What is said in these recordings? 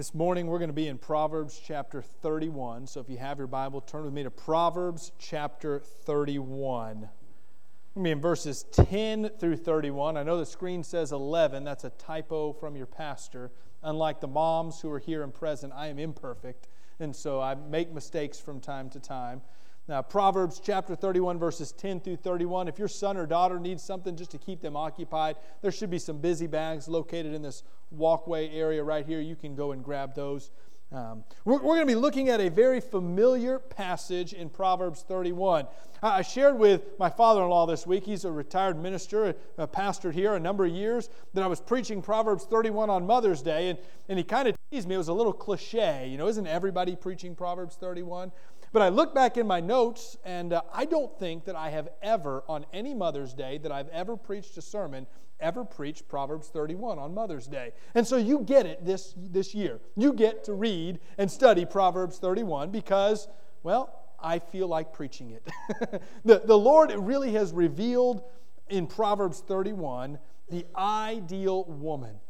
This morning we're going to be in Proverbs chapter 31. So if you have your Bible, turn with me to Proverbs chapter 31. We're be in verses 10 through 31. I know the screen says 11. That's a typo from your pastor. Unlike the moms who are here and present, I am imperfect, and so I make mistakes from time to time. Now, Proverbs chapter 31, verses 10 through 31. If your son or daughter needs something just to keep them occupied, there should be some busy bags located in this walkway area right here. You can go and grab those. Um, we're, we're going to be looking at a very familiar passage in Proverbs 31. I, I shared with my father in law this week, he's a retired minister, a, a pastor here a number of years, that I was preaching Proverbs 31 on Mother's Day, and, and he kind of teased me. It was a little cliche. You know, isn't everybody preaching Proverbs 31? But I look back in my notes, and uh, I don't think that I have ever, on any Mother's Day, that I've ever preached a sermon, ever preached Proverbs 31 on Mother's Day. And so you get it this, this year. You get to read and study Proverbs 31 because, well, I feel like preaching it. the, the Lord really has revealed in Proverbs 31 the ideal woman.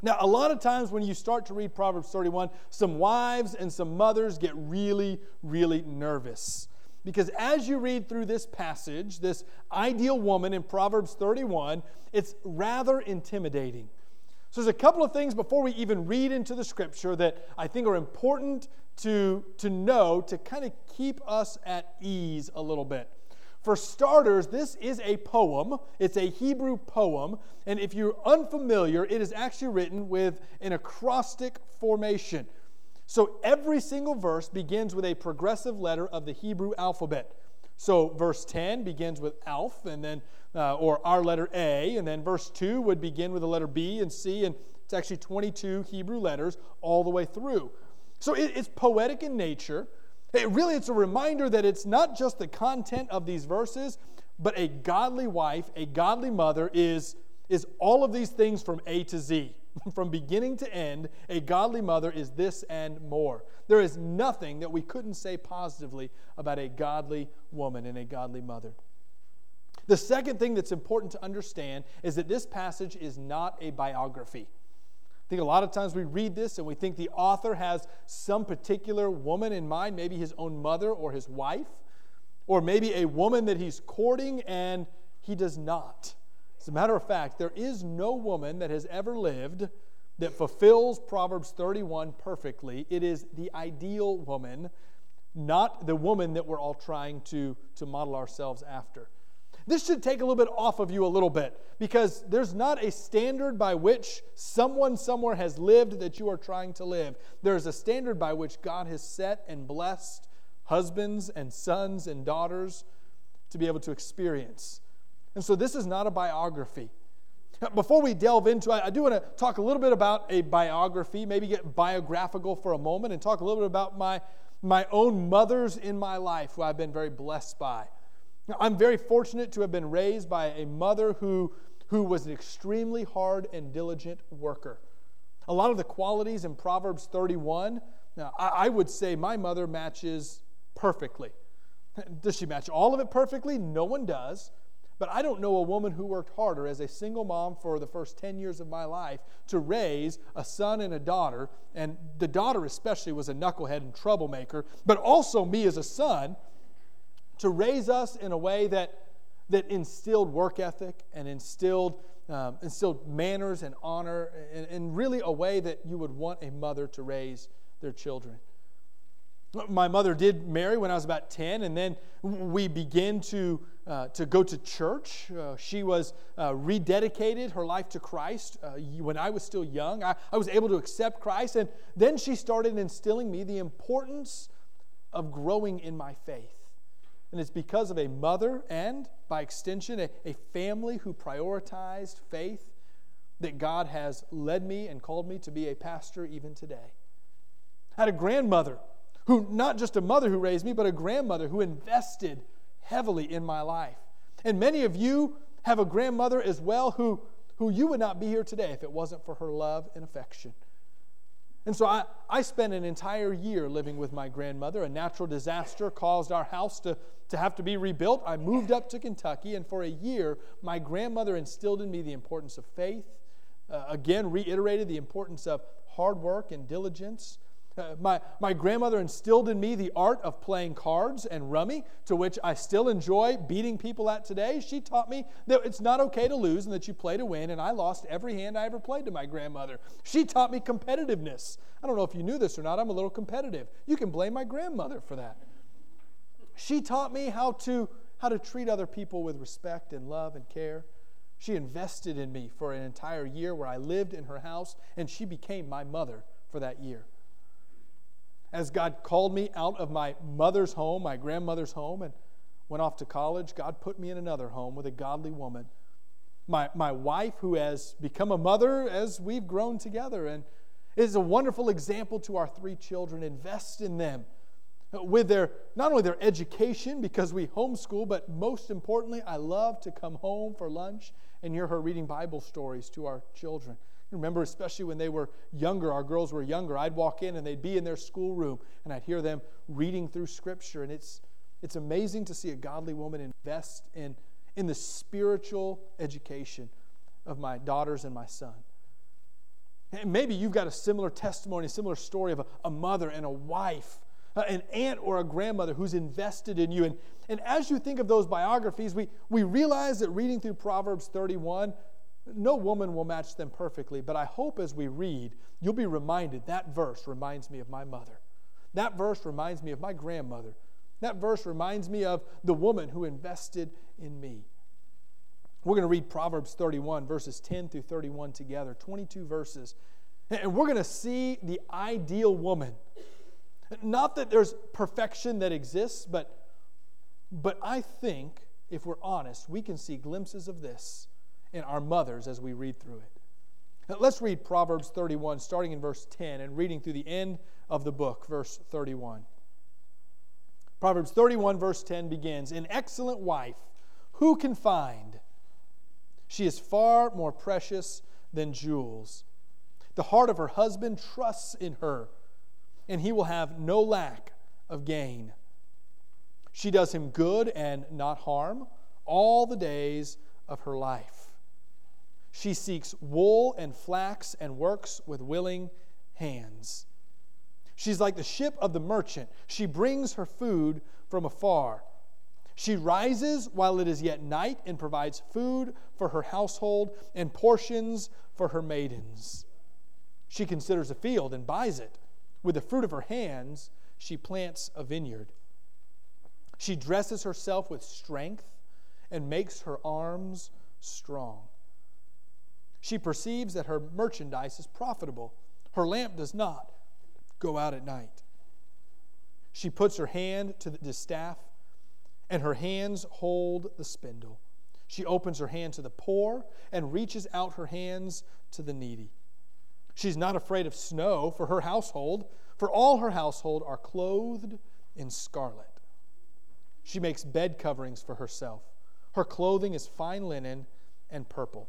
Now, a lot of times when you start to read Proverbs 31, some wives and some mothers get really, really nervous. Because as you read through this passage, this ideal woman in Proverbs 31, it's rather intimidating. So, there's a couple of things before we even read into the scripture that I think are important to, to know to kind of keep us at ease a little bit. For starters, this is a poem. It's a Hebrew poem. And if you're unfamiliar, it is actually written with an acrostic formation. So every single verse begins with a progressive letter of the Hebrew alphabet. So verse 10 begins with Alf, and then, uh, or our letter A, and then verse 2 would begin with the letter B and C, and it's actually 22 Hebrew letters all the way through. So it, it's poetic in nature. It really, it's a reminder that it's not just the content of these verses, but a godly wife, a godly mother is, is all of these things from A to Z. from beginning to end, a godly mother is this and more. There is nothing that we couldn't say positively about a godly woman and a godly mother. The second thing that's important to understand is that this passage is not a biography. I think a lot of times we read this and we think the author has some particular woman in mind, maybe his own mother or his wife, or maybe a woman that he's courting, and he does not. As a matter of fact, there is no woman that has ever lived that fulfills Proverbs 31 perfectly. It is the ideal woman, not the woman that we're all trying to, to model ourselves after. This should take a little bit off of you a little bit because there's not a standard by which someone somewhere has lived that you are trying to live. There's a standard by which God has set and blessed husbands and sons and daughters to be able to experience. And so this is not a biography. Before we delve into it, I do want to talk a little bit about a biography, maybe get biographical for a moment and talk a little bit about my, my own mothers in my life who I've been very blessed by. I'm very fortunate to have been raised by a mother who, who was an extremely hard and diligent worker. A lot of the qualities in Proverbs 31, now, I, I would say my mother matches perfectly. Does she match all of it perfectly? No one does. But I don't know a woman who worked harder as a single mom for the first 10 years of my life to raise a son and a daughter. And the daughter, especially, was a knucklehead and troublemaker, but also me as a son to raise us in a way that, that instilled work ethic and instilled, um, instilled manners and honor, and, really a way that you would want a mother to raise their children. My mother did marry when I was about 10, and then we began to, uh, to go to church. Uh, she was uh, rededicated her life to Christ uh, when I was still young. I, I was able to accept Christ, and then she started instilling me the importance of growing in my faith. And it's because of a mother and, by extension, a, a family who prioritized faith that God has led me and called me to be a pastor even today. I had a grandmother who, not just a mother who raised me, but a grandmother who invested heavily in my life. And many of you have a grandmother as well who, who you would not be here today if it wasn't for her love and affection. And so I, I spent an entire year living with my grandmother. A natural disaster caused our house to, to have to be rebuilt. I moved up to Kentucky, and for a year, my grandmother instilled in me the importance of faith, uh, again reiterated the importance of hard work and diligence. My, my grandmother instilled in me the art of playing cards and rummy, to which I still enjoy beating people at today. She taught me that it's not okay to lose and that you play to win, and I lost every hand I ever played to my grandmother. She taught me competitiveness. I don't know if you knew this or not, I'm a little competitive. You can blame my grandmother for that. She taught me how to, how to treat other people with respect and love and care. She invested in me for an entire year where I lived in her house, and she became my mother for that year. As God called me out of my mother's home, my grandmother's home, and went off to college, God put me in another home with a godly woman. My, my wife, who has become a mother as we've grown together, and is a wonderful example to our three children. Invest in them with their not only their education because we homeschool but most importantly i love to come home for lunch and hear her reading bible stories to our children remember especially when they were younger our girls were younger i'd walk in and they'd be in their schoolroom and i'd hear them reading through scripture and it's it's amazing to see a godly woman invest in in the spiritual education of my daughters and my son and maybe you've got a similar testimony a similar story of a, a mother and a wife uh, an aunt or a grandmother who's invested in you. And, and as you think of those biographies, we, we realize that reading through Proverbs 31, no woman will match them perfectly. But I hope as we read, you'll be reminded that verse reminds me of my mother. That verse reminds me of my grandmother. That verse reminds me of the woman who invested in me. We're going to read Proverbs 31, verses 10 through 31 together, 22 verses. And we're going to see the ideal woman not that there's perfection that exists, but, but I think, if we're honest, we can see glimpses of this in our mothers as we read through it. Now, let's read Proverbs 31, starting in verse 10 and reading through the end of the book, verse 31. Proverbs 31, verse 10 begins An excellent wife, who can find? She is far more precious than jewels. The heart of her husband trusts in her and he will have no lack of gain. She does him good and not harm all the days of her life. She seeks wool and flax and works with willing hands. She's like the ship of the merchant. She brings her food from afar. She rises while it is yet night and provides food for her household and portions for her maidens. She considers a field and buys it. With the fruit of her hands, she plants a vineyard. She dresses herself with strength and makes her arms strong. She perceives that her merchandise is profitable. Her lamp does not go out at night. She puts her hand to the distaff, and her hands hold the spindle. She opens her hand to the poor and reaches out her hands to the needy. She's not afraid of snow for her household, for all her household are clothed in scarlet. She makes bed coverings for herself. Her clothing is fine linen and purple.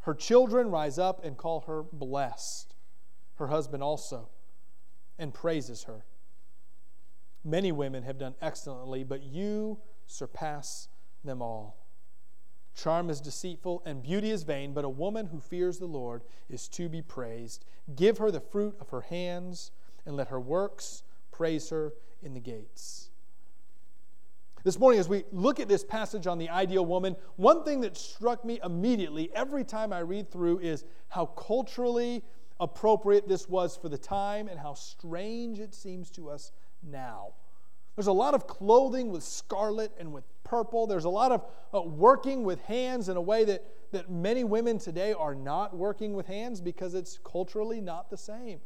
Her children rise up and call her blessed, her husband also, and praises her. Many women have done excellently, but you surpass them all. Charm is deceitful and beauty is vain, but a woman who fears the Lord is to be praised. Give her the fruit of her hands, and let her works praise her in the gates. This morning, as we look at this passage on the ideal woman, one thing that struck me immediately every time I read through is how culturally appropriate this was for the time and how strange it seems to us now. There's a lot of clothing with scarlet and with purple. There's a lot of uh, working with hands in a way that, that many women today are not working with hands because it's culturally not the same.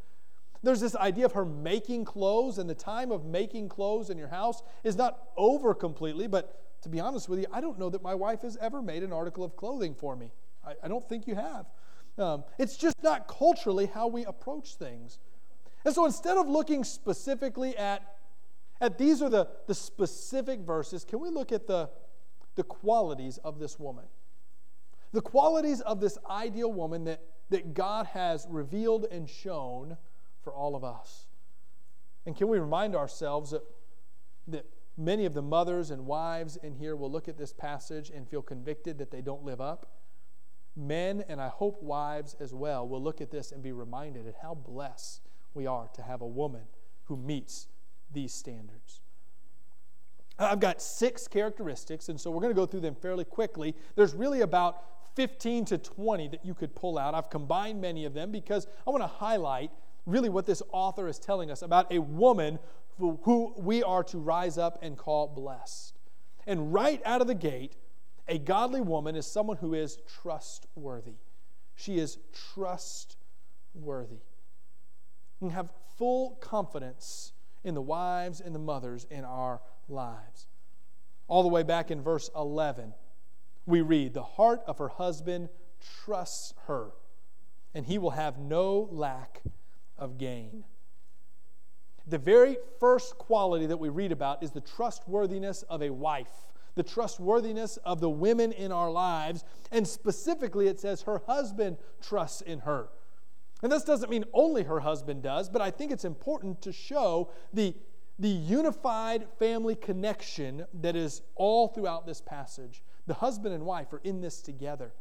There's this idea of her making clothes, and the time of making clothes in your house is not over completely, but to be honest with you, I don't know that my wife has ever made an article of clothing for me. I, I don't think you have. Um, it's just not culturally how we approach things. And so instead of looking specifically at, at these are the, the specific verses, can we look at the, the qualities of this woman? The qualities of this ideal woman that, that God has revealed and shown for all of us. And can we remind ourselves that, that many of the mothers and wives in here will look at this passage and feel convicted that they don't live up? Men, and I hope wives as well, will look at this and be reminded of how blessed we are to have a woman who meets these standards. I've got six characteristics, and so we're going to go through them fairly quickly. There's really about 15 to 20 that you could pull out. I've combined many of them because I want to highlight really what this author is telling us about a woman who, we are to rise up and call blessed. And right out of the gate, a godly woman is someone who is trustworthy. She is trustworthy. And have full confidence in the wives and the mothers in our lives. All the way back in verse 11, we read, The heart of her husband trusts her, and he will have no lack of gain. The very first quality that we read about is the trustworthiness of a wife the trustworthiness of the women in our lives. And specifically, it says her husband trusts in her. And this doesn't mean only her husband does, but I think it's important to show the, the unified family connection that is all throughout this passage. The husband and wife are in this together.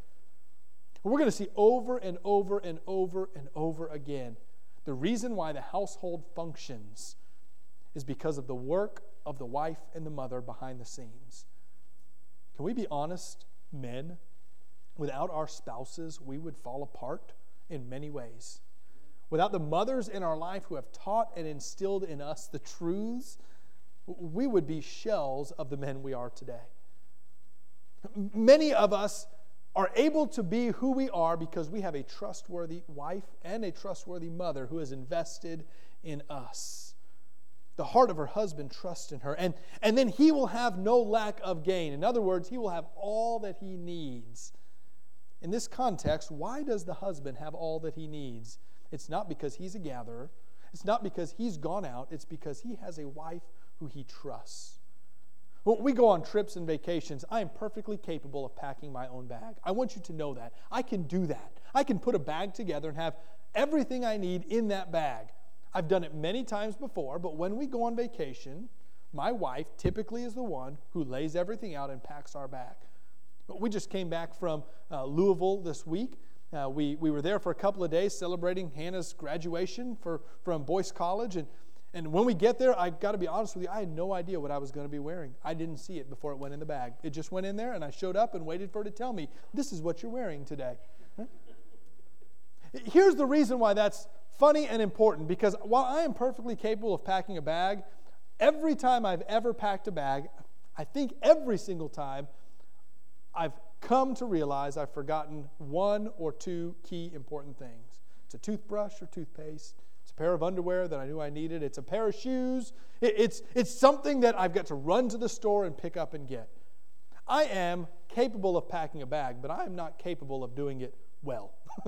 We're going to see over and over and over and over again the reason why the household functions is because of the work of the wife and the mother behind the scenes. Can we be honest, men? Without our spouses, we would fall apart in many ways. Without the mothers in our life who have taught and instilled in us the truths, we would be shells of the men we are today. Many of us are able to be who we are because we have a trustworthy wife and a trustworthy mother who has invested in us the heart of her husband trusts in her. And, and then he will have no lack of gain. In other words, he will have all that he needs. In this context, why does the husband have all that he needs? It's not because he's a gatherer, it's not because he's gone out, it's because he has a wife who he trusts. When we go on trips and vacations, I am perfectly capable of packing my own bag. I want you to know that. I can do that. I can put a bag together and have everything I need in that bag. I've done it many times before, but when we go on vacation, my wife typically is the one who lays everything out and packs our bag. We just came back from uh, Louisville this week. Uh, we, we were there for a couple of days celebrating Hannah's graduation for, from Boyce College. And, and when we get there, I got to be honest with you, I had no idea what I was going to be wearing. I didn't see it before it went in the bag. It just went in there, and I showed up and waited for her to tell me, This is what you're wearing today. Here's the reason why that's funny and important because while I am perfectly capable of packing a bag, every time I've ever packed a bag, I think every single time I've come to realize I've forgotten one or two key important things. It's a toothbrush or toothpaste. A pair of underwear that I knew I needed. It's a pair of shoes. It's, it's something that I've got to run to the store and pick up and get. I am capable of packing a bag, but I am not capable of doing it well.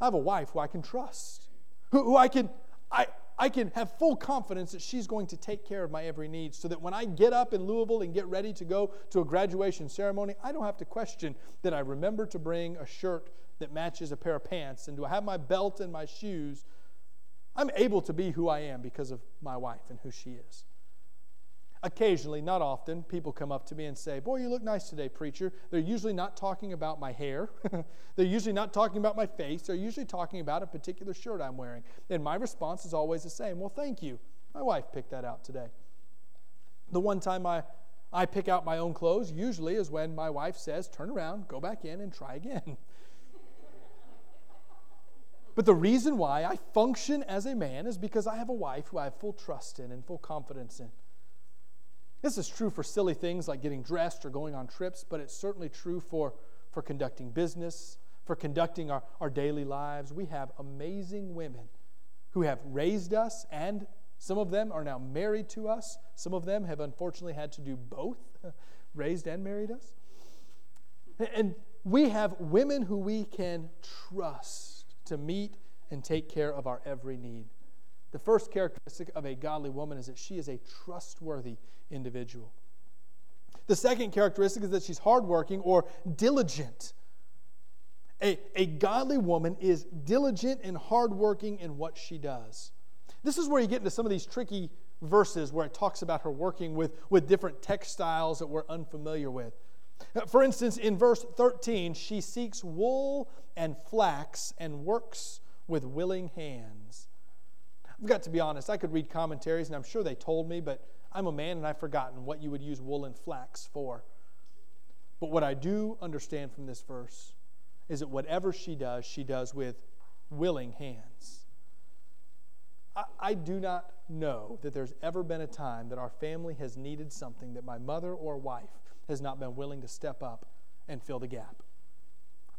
I have a wife who I can trust, who, who I, can, I, I can have full confidence that she's going to take care of my every need so that when I get up in Louisville and get ready to go to a graduation ceremony, I don't have to question that I remember to bring a shirt that matches a pair of pants and do I have my belt and my shoes. I'm able to be who I am because of my wife and who she is. Occasionally, not often, people come up to me and say, Boy, you look nice today, preacher. They're usually not talking about my hair. They're usually not talking about my face. They're usually talking about a particular shirt I'm wearing. And my response is always the same Well, thank you. My wife picked that out today. The one time I, I pick out my own clothes usually is when my wife says, Turn around, go back in, and try again. But the reason why I function as a man is because I have a wife who I have full trust in and full confidence in. This is true for silly things like getting dressed or going on trips, but it's certainly true for, for conducting business, for conducting our, our daily lives. We have amazing women who have raised us, and some of them are now married to us. Some of them have unfortunately had to do both, raised and married us. And we have women who we can trust to meet and take care of our every need. The first characteristic of a godly woman is that she is a trustworthy individual. The second characteristic is that she's hardworking or diligent. A, a godly woman is diligent and hardworking in what she does. This is where you get into some of these tricky verses where it talks about her working with, with different textiles that we're unfamiliar with. For instance, in verse 13, she seeks wool and flax and works with willing hands. I've got to be honest, I could read commentaries and I'm sure they told me, but I'm a man and I've forgotten what you would use wool and flax for. But what I do understand from this verse is that whatever she does, she does with willing hands. I, I do not know that there's ever been a time that our family has needed something that my mother or wife has not been willing to step up and fill the gap.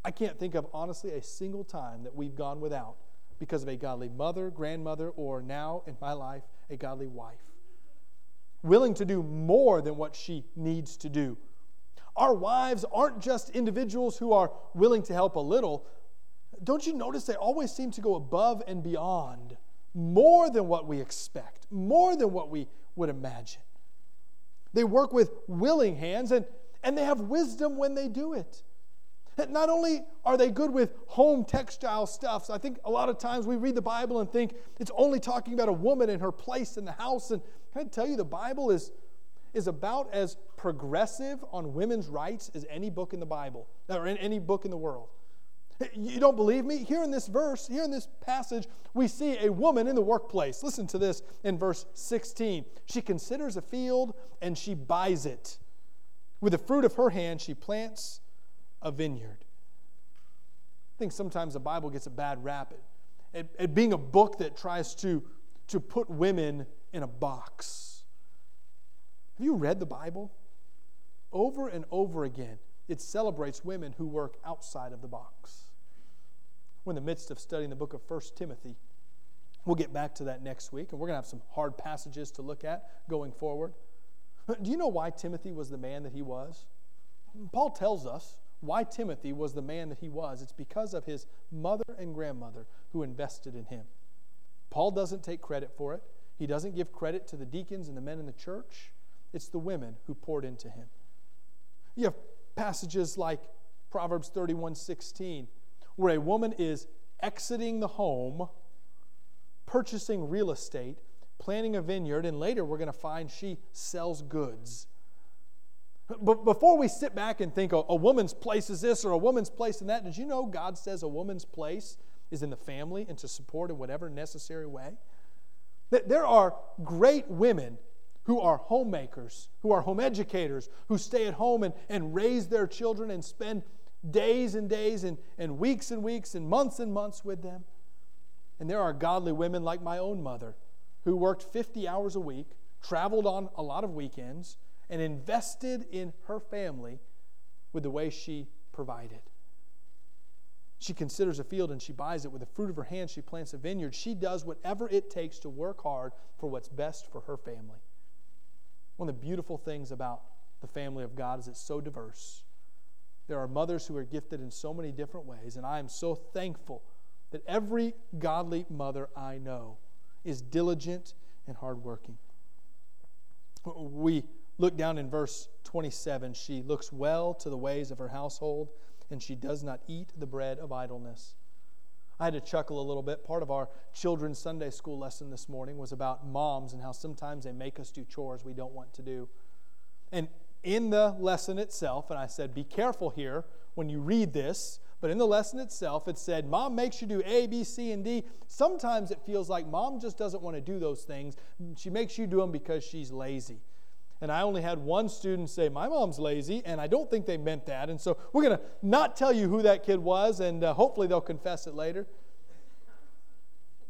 I can't think of, honestly, a single time that we've gone without because of a godly mother, grandmother, or now in my life, a godly wife. Willing to do more than what she needs to do. Our wives aren't just individuals who are willing to help a little. Don't you notice they always seem to go above and beyond, more than what we expect, more than what we would imagine? They work with willing hands and, and they have wisdom when they do it. Not only are they good with home textile stuff, so I think a lot of times we read the Bible and think it's only talking about a woman and her place in the house. And can I tell you, the Bible is, is about as progressive on women's rights as any book in the Bible, or in any book in the world. You don't believe me? Here in this verse, here in this passage, we see a woman in the workplace. Listen to this in verse 16. She considers a field and she buys it. With the fruit of her hand, she plants a vineyard. I think sometimes the Bible gets a bad rap at, at, being a book that tries to, to put women in a box. Have you read the Bible? Over and over again, it celebrates women who work outside of the box. We're in the midst of studying the book of 1 Timothy. We'll get back to that next week, and we're going to have some hard passages to look at going forward. Do you know why Timothy was the man that he was? Paul tells us why Timothy was the man that he was. It's because of his mother and grandmother who invested in him. Paul doesn't take credit for it, he doesn't give credit to the deacons and the men in the church. It's the women who poured into him. You have passages like Proverbs 31 16, where a woman is exiting the home, purchasing real estate, planting a vineyard, and later we're going to find she sells goods. But before we sit back and think a, a woman's place is this or a woman's place in that, did you know God says a woman's place is in the family and to support in whatever necessary way? That there are great women who are homemakers, who are home educators, who stay at home and, and raise their children and spend days and days and, and weeks and weeks and months and months with them. And there are godly women like my own mother who worked 50 hours a week, traveled on a lot of weekends, and invested in her family with the way she provided. She considers a field and she buys it. With the fruit of her hand, she plants a vineyard. She does whatever it takes to work hard for what's best for her family. One of the beautiful things about the family of God is it's so diverse. There are mothers who are gifted in so many different ways, and I am so thankful that every godly mother I know is diligent and hardworking. We Look down in verse 27. She looks well to the ways of her household, and she does not eat the bread of idleness. I had to chuckle a little bit. Part of our children's Sunday school lesson this morning was about moms and how sometimes they make us do chores we don't want to do. And in the lesson itself, and I said, be careful here when you read this, but in the lesson itself, it said, Mom makes you do A, B, C, and D. Sometimes it feels like mom just doesn't want to do those things. She makes you do them because she's lazy. And I only had one student say, My mom's lazy, and I don't think they meant that. And so we're going to not tell you who that kid was, and uh, hopefully they'll confess it later.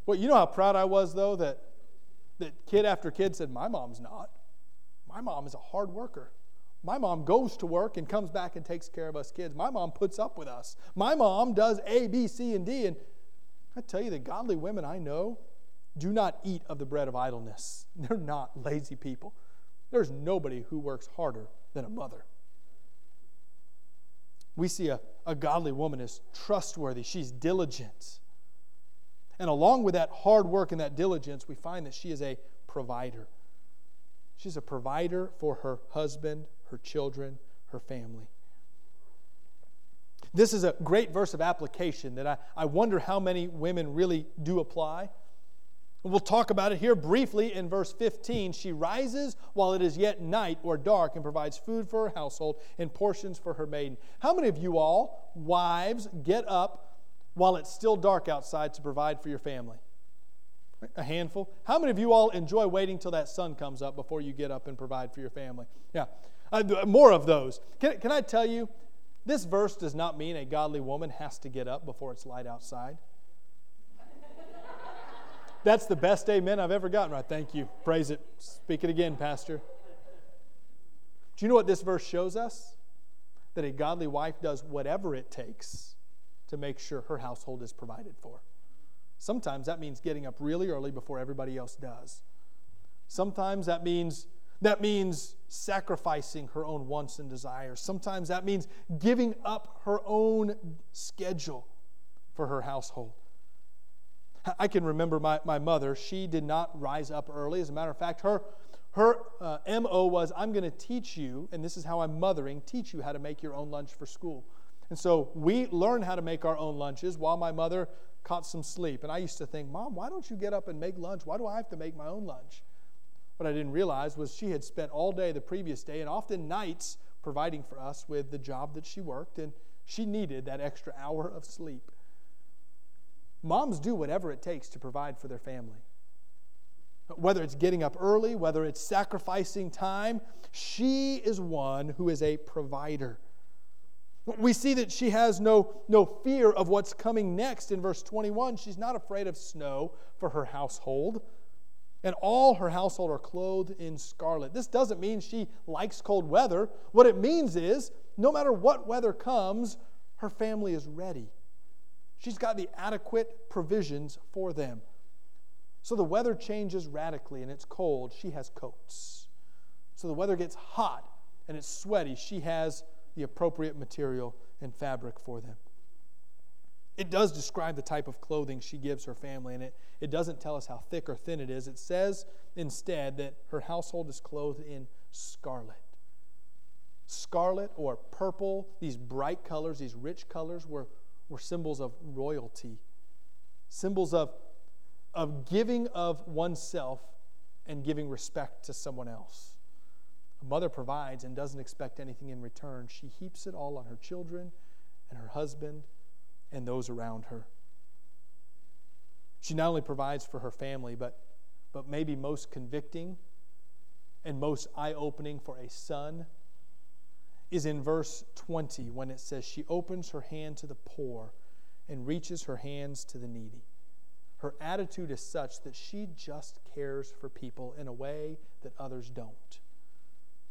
But you know how proud I was, though, that, that kid after kid said, My mom's not. My mom is a hard worker. My mom goes to work and comes back and takes care of us kids. My mom puts up with us. My mom does A, B, C, and D. And I tell you, the godly women I know do not eat of the bread of idleness. They're not lazy people. There's nobody who works harder than a mother. we see a, a godly woman as trustworthy, she's diligent. And along with that hard work and that diligence, we find that she is a provider. She's a provider for her husband, her children, her family. This is a great verse of application that I, I wonder how many women really do apply. We'll talk about it here briefly in verse 15. She rises while it is yet night or dark and provides food for her household and portions for her maiden. How many of you all, wives, get up while it's still dark outside to provide for your family? A handful. How many of you all enjoy waiting till that sun comes up before you get up and provide for your family? Yeah, uh, more of those. Can, can I tell you, this verse does not mean a godly woman has to get up before it's light outside. That's the best amen I've ever gotten right. Thank you. Praise it. Speak it again, Pastor. Do you know what this verse shows us? That a godly wife does whatever it takes to make sure her household is provided for. Sometimes that means getting up really early before everybody else does. Sometimes that means that means sacrificing her own wants and desires. Sometimes that means giving up her own schedule for her household. I can remember my, my mother. She did not rise up early. As a matter of fact, her, her uh, MO was I'm going to teach you, and this is how I'm mothering, teach you how to make your own lunch for school. And so we learned how to make our own lunches while my mother caught some sleep. And I used to think, Mom, why don't you get up and make lunch? Why do I have to make my own lunch? What I didn't realize was she had spent all day the previous day and often nights providing for us with the job that she worked, and she needed that extra hour of sleep. Moms do whatever it takes to provide for their family. Whether it's getting up early, whether it's sacrificing time, she is one who is a provider. We see that she has no, no fear of what's coming next in verse 21. She's not afraid of snow for her household, and all her household are clothed in scarlet. This doesn't mean she likes cold weather. What it means is no matter what weather comes, her family is ready. She's got the adequate provisions for them. So the weather changes radically and it's cold. She has coats. So the weather gets hot and it's sweaty. She has the appropriate material and fabric for them. It does describe the type of clothing she gives her family, and it, it doesn't tell us how thick or thin it is. It says instead that her household is clothed in scarlet. Scarlet or purple, these bright colors, these rich colors, were were symbols of royalty, symbols of, of giving of oneself and giving respect to someone else. A mother provides and doesn't expect anything in return. She heaps it all on her children and her husband and those around her. She not only provides for her family, but, but maybe most convicting and most eye opening for a son is in verse 20 when it says, She opens her hand to the poor and reaches her hands to the needy. Her attitude is such that she just cares for people in a way that others don't.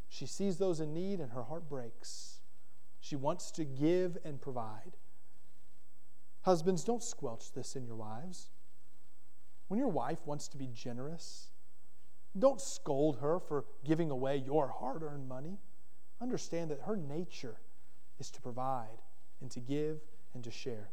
She sees those in need and her heart breaks. She wants to give and provide. Husbands, don't squelch this in your wives. When your wife wants to be generous, don't scold her for giving away your hard earned money understand that her nature is to provide and to give and to share.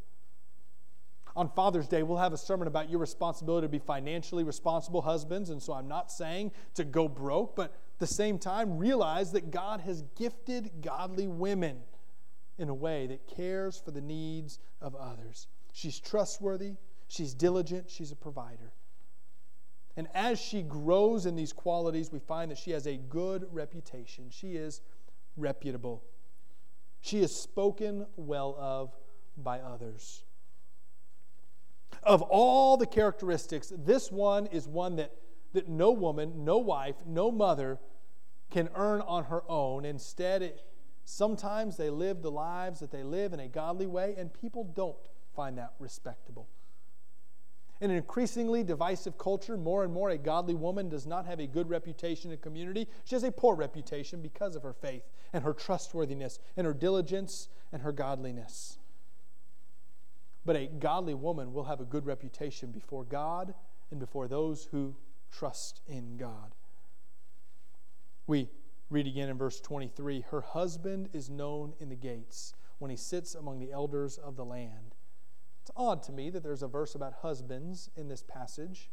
On Father's Day, we'll have a sermon about your responsibility to be financially responsible husbands. And so I'm not saying to go broke, but at the same time, realize that God has gifted godly women in a way that cares for the needs of others. She's trustworthy, she's diligent, she's a provider. And as she grows in these qualities, we find that she has a good reputation. She is reputable. She is spoken well of by others. Of all the characteristics, this one is one that, that no woman, no wife, no mother can earn on her own. Instead, it, sometimes they live the lives that they live in a godly way, and people don't find that respectable. In an increasingly divisive culture, more and more a godly woman does not have a good reputation in community. She has a poor reputation because of her faith and her trustworthiness and her diligence and her godliness. But a godly woman will have a good reputation before God and before those who trust in God. We read again in verse 23 Her husband is known in the gates. when he sits among the elders of the land. It's odd to me that there's a verse about husbands in this passage.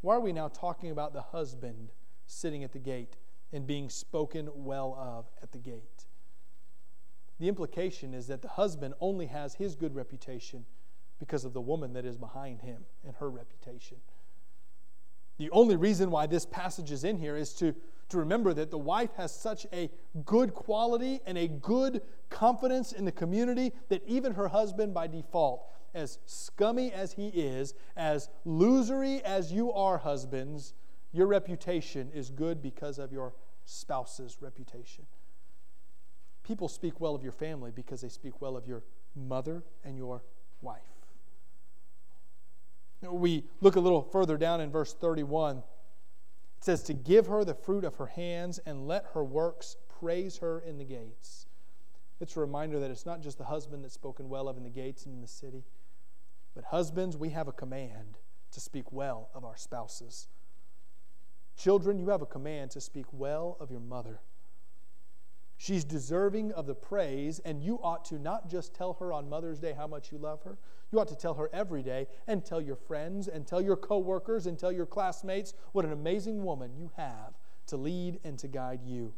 Why are we now talking about the husband sitting at the gate and being spoken well of at the gate? The implication is that the husband only has his good reputation because of the woman that is behind him and her reputation. The only reason why this passage is in here is to, to remember that the wife has such a good quality and a good confidence in the community that even her husband, by default, as scummy as he is, as losery as you are, husbands, your reputation is good because of your spouse's reputation. People speak well of your family because they speak well of your mother and your wife. We look a little further down in verse 31. It says, To give her the fruit of her hands and let her works praise her in the gates. It's a reminder that it's not just the husband that's spoken well of in the gates and in the city, but husbands, we have a command to speak well of our spouses. Children, you have a command to speak well of your mother. She's deserving of the praise, and you ought to not just tell her on Mother's Day how much you love her. You ought to tell her every day and tell your friends and tell your coworkers and tell your classmates what an amazing woman you have to lead and to guide you.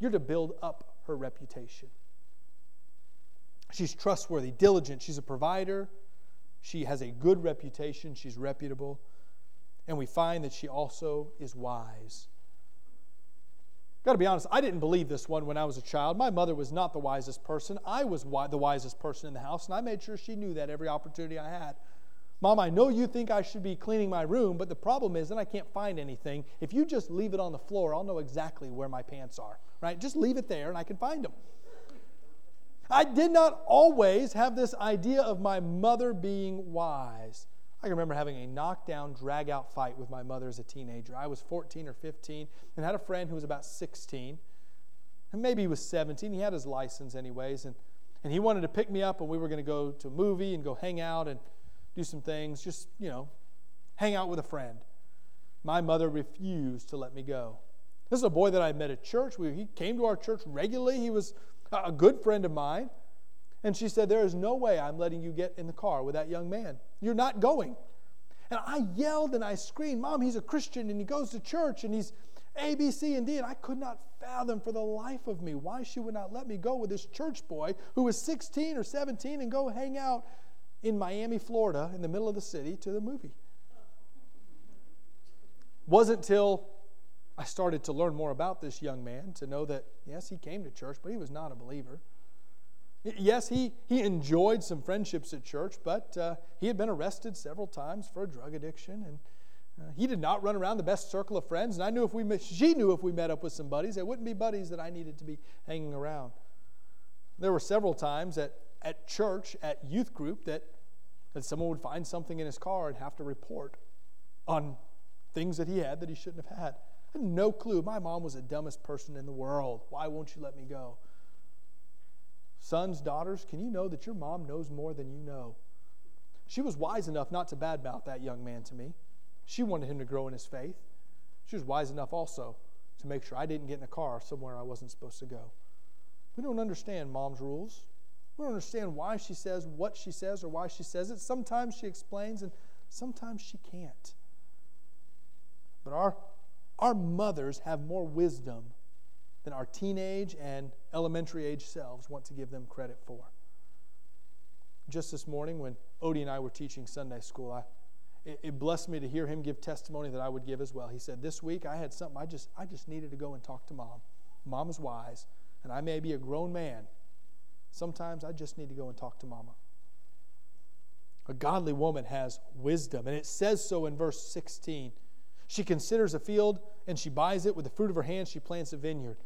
You're to build up her reputation. She's trustworthy, diligent, she's a provider, she has a good reputation, she's reputable, and we find that she also is wise. Got to be honest, I didn't believe this one when I was a child. My mother was not the wisest person. I was the wisest person in the house, and I made sure she knew that every opportunity I had. Mom, I know you think I should be cleaning my room, but the problem is that I can't find anything. If you just leave it on the floor, I'll know exactly where my pants are, right? Just leave it there and I can find them. I did not always have this idea of my mother being wise. I can remember having a knockdown, drag out fight with my mother as a teenager. I was 14 or 15 and had a friend who was about 16. And maybe he was 17. He had his license, anyways. And, and he wanted to pick me up, and we were going to go to a movie and go hang out and do some things, just, you know, hang out with a friend. My mother refused to let me go. This is a boy that I met at church. We, he came to our church regularly. He was a good friend of mine. And she said, There is no way I'm letting you get in the car with that young man. You're not going. And I yelled and I screamed, Mom, he's a Christian and he goes to church and he's A, B, C, and D. And I could not fathom for the life of me why she would not let me go with this church boy who was 16 or 17 and go hang out in Miami, Florida, in the middle of the city to the movie. Wasn't till I started to learn more about this young man to know that, yes, he came to church, but he was not a believer. Yes, he, he enjoyed some friendships at church, but uh, he had been arrested several times for a drug addiction, and uh, he did not run around the best circle of friends. And I knew if we met, she knew if we met up with some buddies, it wouldn't be buddies that I needed to be hanging around. There were several times at, at church, at youth group, that, that someone would find something in his car and have to report on things that he had that he shouldn't have had. I had no clue. My mom was the dumbest person in the world. Why won't you let me go? Sons, daughters, can you know that your mom knows more than you know? She was wise enough not to badmouth that young man to me. She wanted him to grow in his faith. She was wise enough also to make sure I didn't get in a car somewhere I wasn't supposed to go. We don't understand mom's rules. We don't understand why she says what she says or why she says it. Sometimes she explains and sometimes she can't. But our, our mothers have more wisdom than our teenage and elementary age selves want to give them credit for. Just this morning, when Odie and I were teaching Sunday school, I, it, it blessed me to hear him give testimony that I would give as well. He said, This week I had something I just, I just needed to go and talk to mom. Mom is wise, and I may be a grown man. Sometimes I just need to go and talk to mama. A godly woman has wisdom, and it says so in verse 16. She considers a field and she buys it with the fruit of her hands, she plants a vineyard.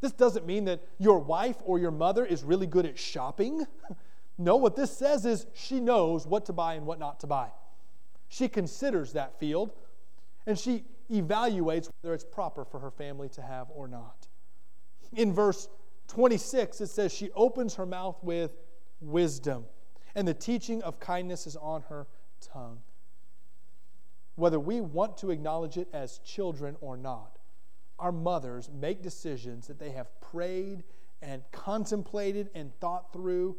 This doesn't mean that your wife or your mother is really good at shopping. no, what this says is she knows what to buy and what not to buy. She considers that field and she evaluates whether it's proper for her family to have or not. In verse 26, it says, She opens her mouth with wisdom, and the teaching of kindness is on her tongue. Whether we want to acknowledge it as children or not, our mothers make decisions that they have prayed and contemplated and thought through,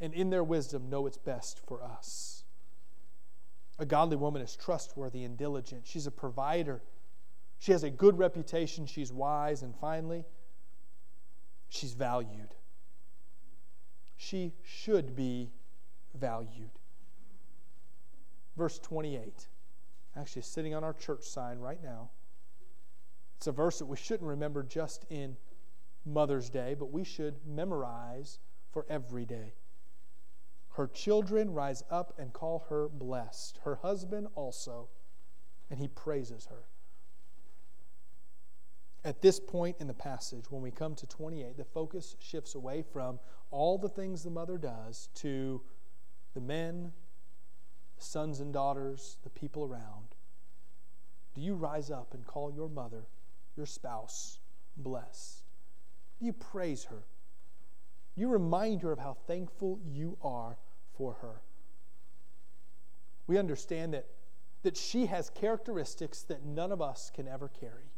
and in their wisdom know what's best for us. A godly woman is trustworthy and diligent. She's a provider. She has a good reputation. She's wise. And finally, she's valued. She should be valued. Verse 28, actually sitting on our church sign right now. It's a verse that we shouldn't remember just in Mother's Day, but we should memorize for every day. Her children rise up and call her blessed, her husband also, and he praises her. At this point in the passage, when we come to 28, the focus shifts away from all the things the mother does to the men, the sons and daughters, the people around. Do you rise up and call your mother, your spouse, blessed? You praise her? You remind her of how thankful you are for her? We understand that, that she has characteristics that none of us can ever carry.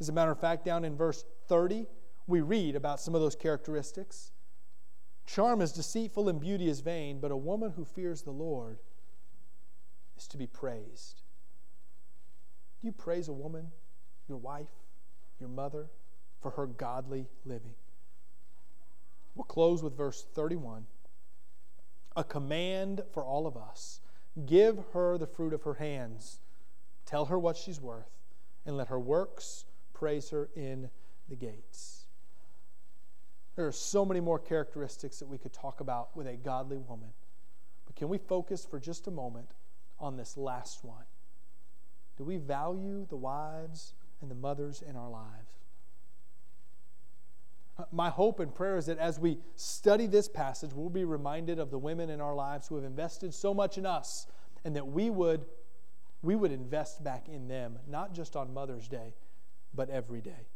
As a matter of fact, down in verse 30, we read about some of those characteristics. Charm is deceitful and beauty is vain, but a woman who fears the Lord is to be praised. Do you praise a woman, your wife, your mother, for her godly living? We'll close with verse 31. A command for all of us give her the fruit of her hands, tell her what she's worth, and let her works praise her in the gates. There are so many more characteristics that we could talk about with a godly woman. But can we focus for just a moment on this last one? Do we value the wives and the mothers in our lives? Uh, my hope and prayer is that as we study this passage, we'll be reminded of the women in our lives who have invested so much in us, and that we would, we would invest back in them, not just on Mother's Day, but every day.